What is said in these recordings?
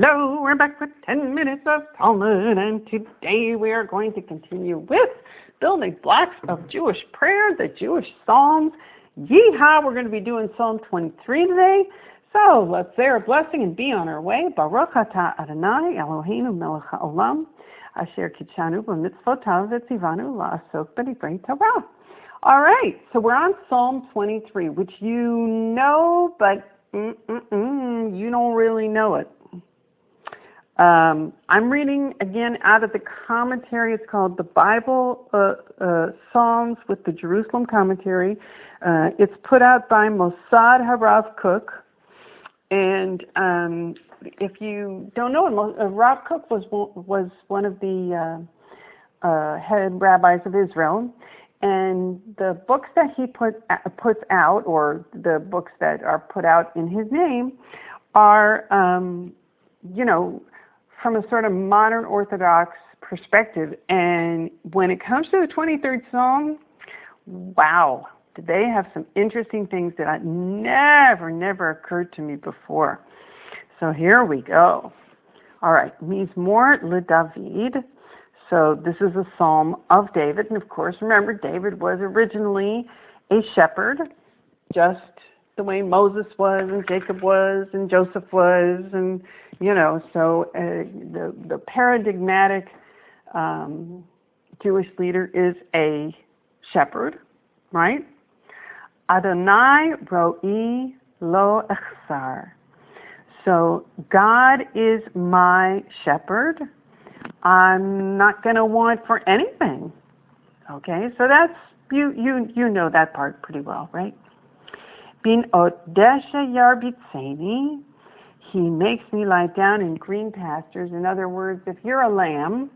Hello, we're back with 10 minutes of Talmud, and today we are going to continue with building blocks of Jewish prayer, the Jewish Psalms. Yeehaw, we're going to be doing Psalm 23 today. So let's say our blessing and be on our way. Baruch atah Adonai Eloheinu melech haolam, asher kitshanu b'mitzvotav v'tzivanu la'asok b'divrei Torah. All right, so we're on Psalm 23, which you know, but you don't really know it. Um, I'm reading again out of the commentary. It's called the Bible uh, uh, Psalms with the Jerusalem Commentary. Uh, it's put out by Mossad Harav Kook. And um, if you don't know it, uh, Rav Kook was was one of the uh, uh, head rabbis of Israel, and the books that he put puts out, or the books that are put out in his name, are um, you know from a sort of modern Orthodox perspective. And when it comes to the 23rd Psalm, wow, did they have some interesting things that had never, never occurred to me before. So here we go. All right, Mizmor le David. So this is a psalm of David, and of course, remember David was originally a shepherd, just the way Moses was and Jacob was and Joseph was and you know so uh, the the paradigmatic um, Jewish leader is a shepherd, right? Adonai ro'i lo echsar. So God is my shepherd. I'm not going to want for anything. Okay, so that's you you you know that part pretty well, right? Bin odesha yarbitzeni. He makes me lie down in green pastures. In other words, if you're a lamb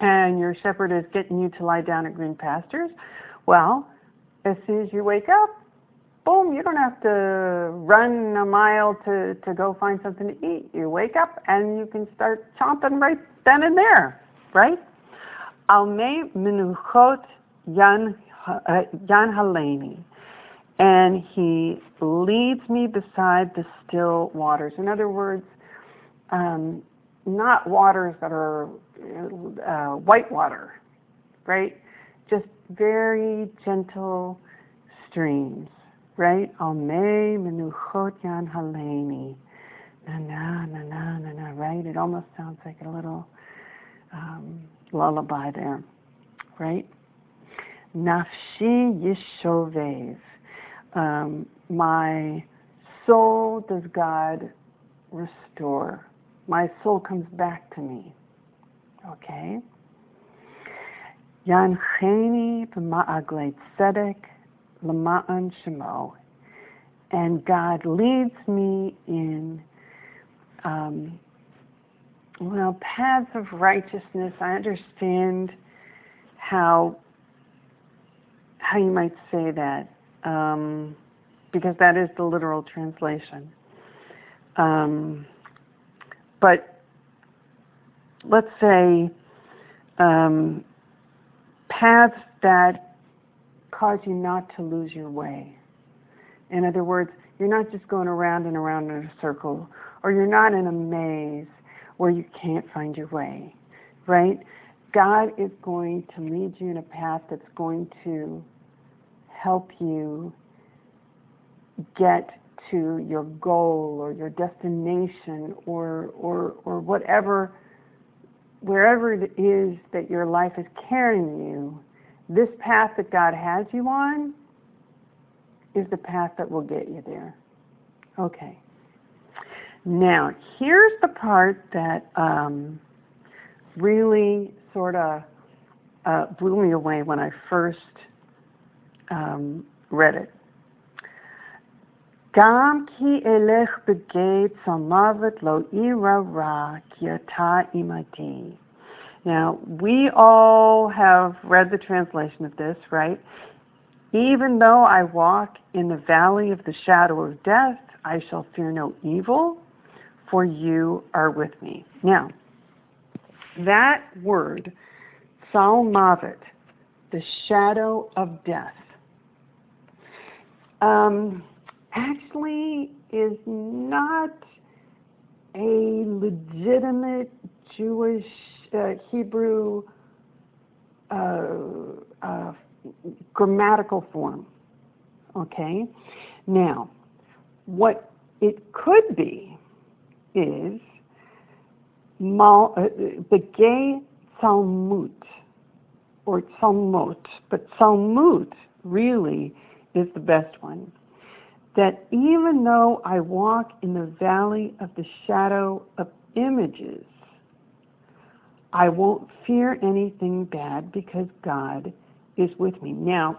and your shepherd is getting you to lie down in green pastures, well, as soon as you wake up, boom, you don't have to run a mile to, to go find something to eat. You wake up and you can start chomping right then and there, right? Alme menuchot yan, uh, yan haleni and he leads me beside the still waters. In other words, um, not waters that are uh, white water, right? Just very gentle streams, right? Alme menuchot yan haleni. Na na na na na na, right? It almost sounds like a little um, lullaby there, right? Nafshi yishovev um, my soul does God restore. My soul comes back to me. Okay? Yancheni b'ma'aglei tzedek l'ma'an shemo. And God leads me in, um, well, paths of righteousness. I understand how how you might say that um, because that is the literal translation. Um, but let's say um, paths that cause you not to lose your way. In other words, you're not just going around and around in a circle, or you're not in a maze where you can't find your way, right? God is going to lead you in a path that's going to help you get to your goal or your destination or or or whatever wherever it is that your life is carrying you this path that God has you on is the path that will get you there. Okay. Now here's the part that um, really sort of uh, blew me away when I first um, read it. גם כי אלך בגיא צלמוות לא אירא רע, כי אתה Now, we all have read the translation of this, right? Even though I walk in the valley of the shadow of death, I shall fear no evil, for you are with me. Now, that word, Salmavet, the shadow of death, um, actually is not a legitimate Jewish uh, Hebrew uh, uh, grammatical form. Okay? Now, what it could be is mal, uh, the gay Talmud or Talmud, but Talmud really is the best one. That even though I walk in the valley of the shadow of images, I won't fear anything bad because God is with me. Now,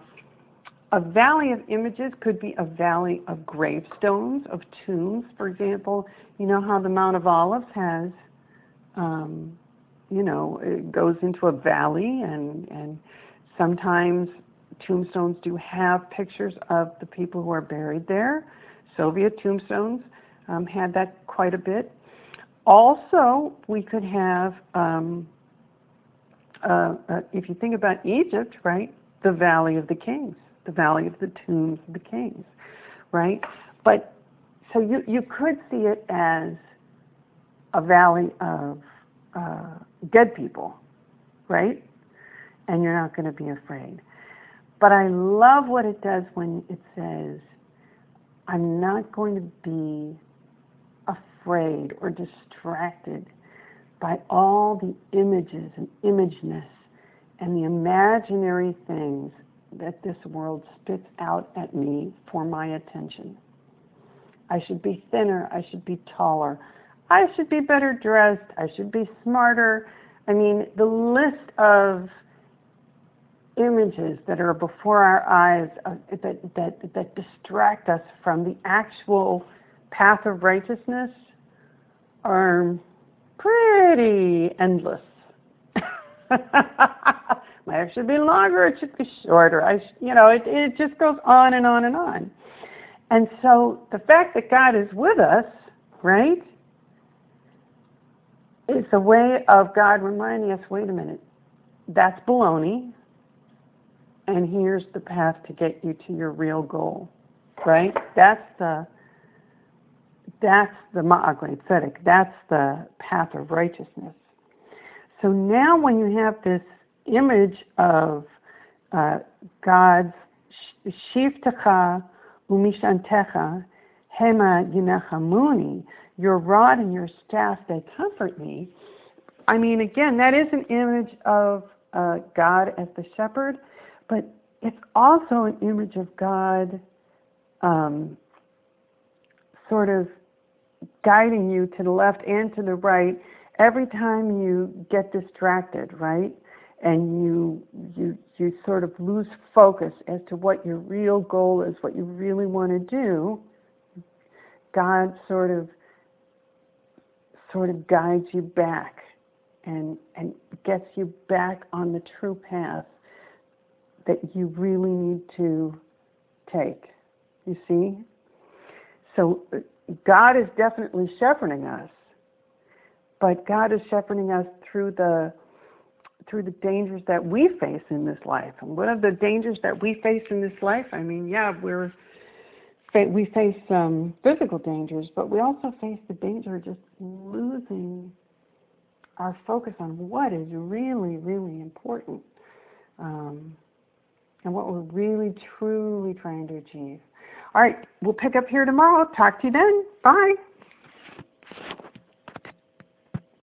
a valley of images could be a valley of gravestones, of tombs, for example. You know how the Mount of Olives has, um, you know, it goes into a valley, and, and sometimes tombstones do have pictures of the people who are buried there. Soviet tombstones um, had that quite a bit. Also, we could have, um, uh, uh, if you think about Egypt, right, the Valley of the Kings, the Valley of the Tombs of the Kings, right? But so you, you could see it as a valley of uh, dead people, right? And you're not going to be afraid. But I love what it does when it says, I'm not going to be afraid or distracted by all the images and imageness and the imaginary things that this world spits out at me for my attention. I should be thinner. I should be taller. I should be better dressed. I should be smarter. I mean, the list of images that are before our eyes uh, that, that, that distract us from the actual path of righteousness are pretty endless. Might actually be longer, it should be shorter. I, you know, it, it just goes on and on and on. And so the fact that God is with us, right, is a way of God reminding us, wait a minute, that's baloney, and here's the path to get you to your real goal, right? That's the that's the ma'agre tzedek. That's the path of righteousness. So now, when you have this image of uh, God's shivtecha umishantecha hema yinechamuni, your rod and your staff they comfort me. I mean, again, that is an image of uh, God as the shepherd, but it's also an image of God um, sort of guiding you to the left and to the right every time you get distracted, right? And you you you sort of lose focus as to what your real goal is, what you really want to do. God sort of sort of guides you back and and gets you back on the true path that you really need to take. You see? So God is definitely shepherding us, but God is shepherding us through the through the dangers that we face in this life. And one of the dangers that we face in this life? I mean, yeah, we're we face um, physical dangers, but we also face the danger of just losing our focus on what is really, really important. Um, and what we're really truly trying to achieve. All right, we'll pick up here tomorrow. Talk to you then. Bye.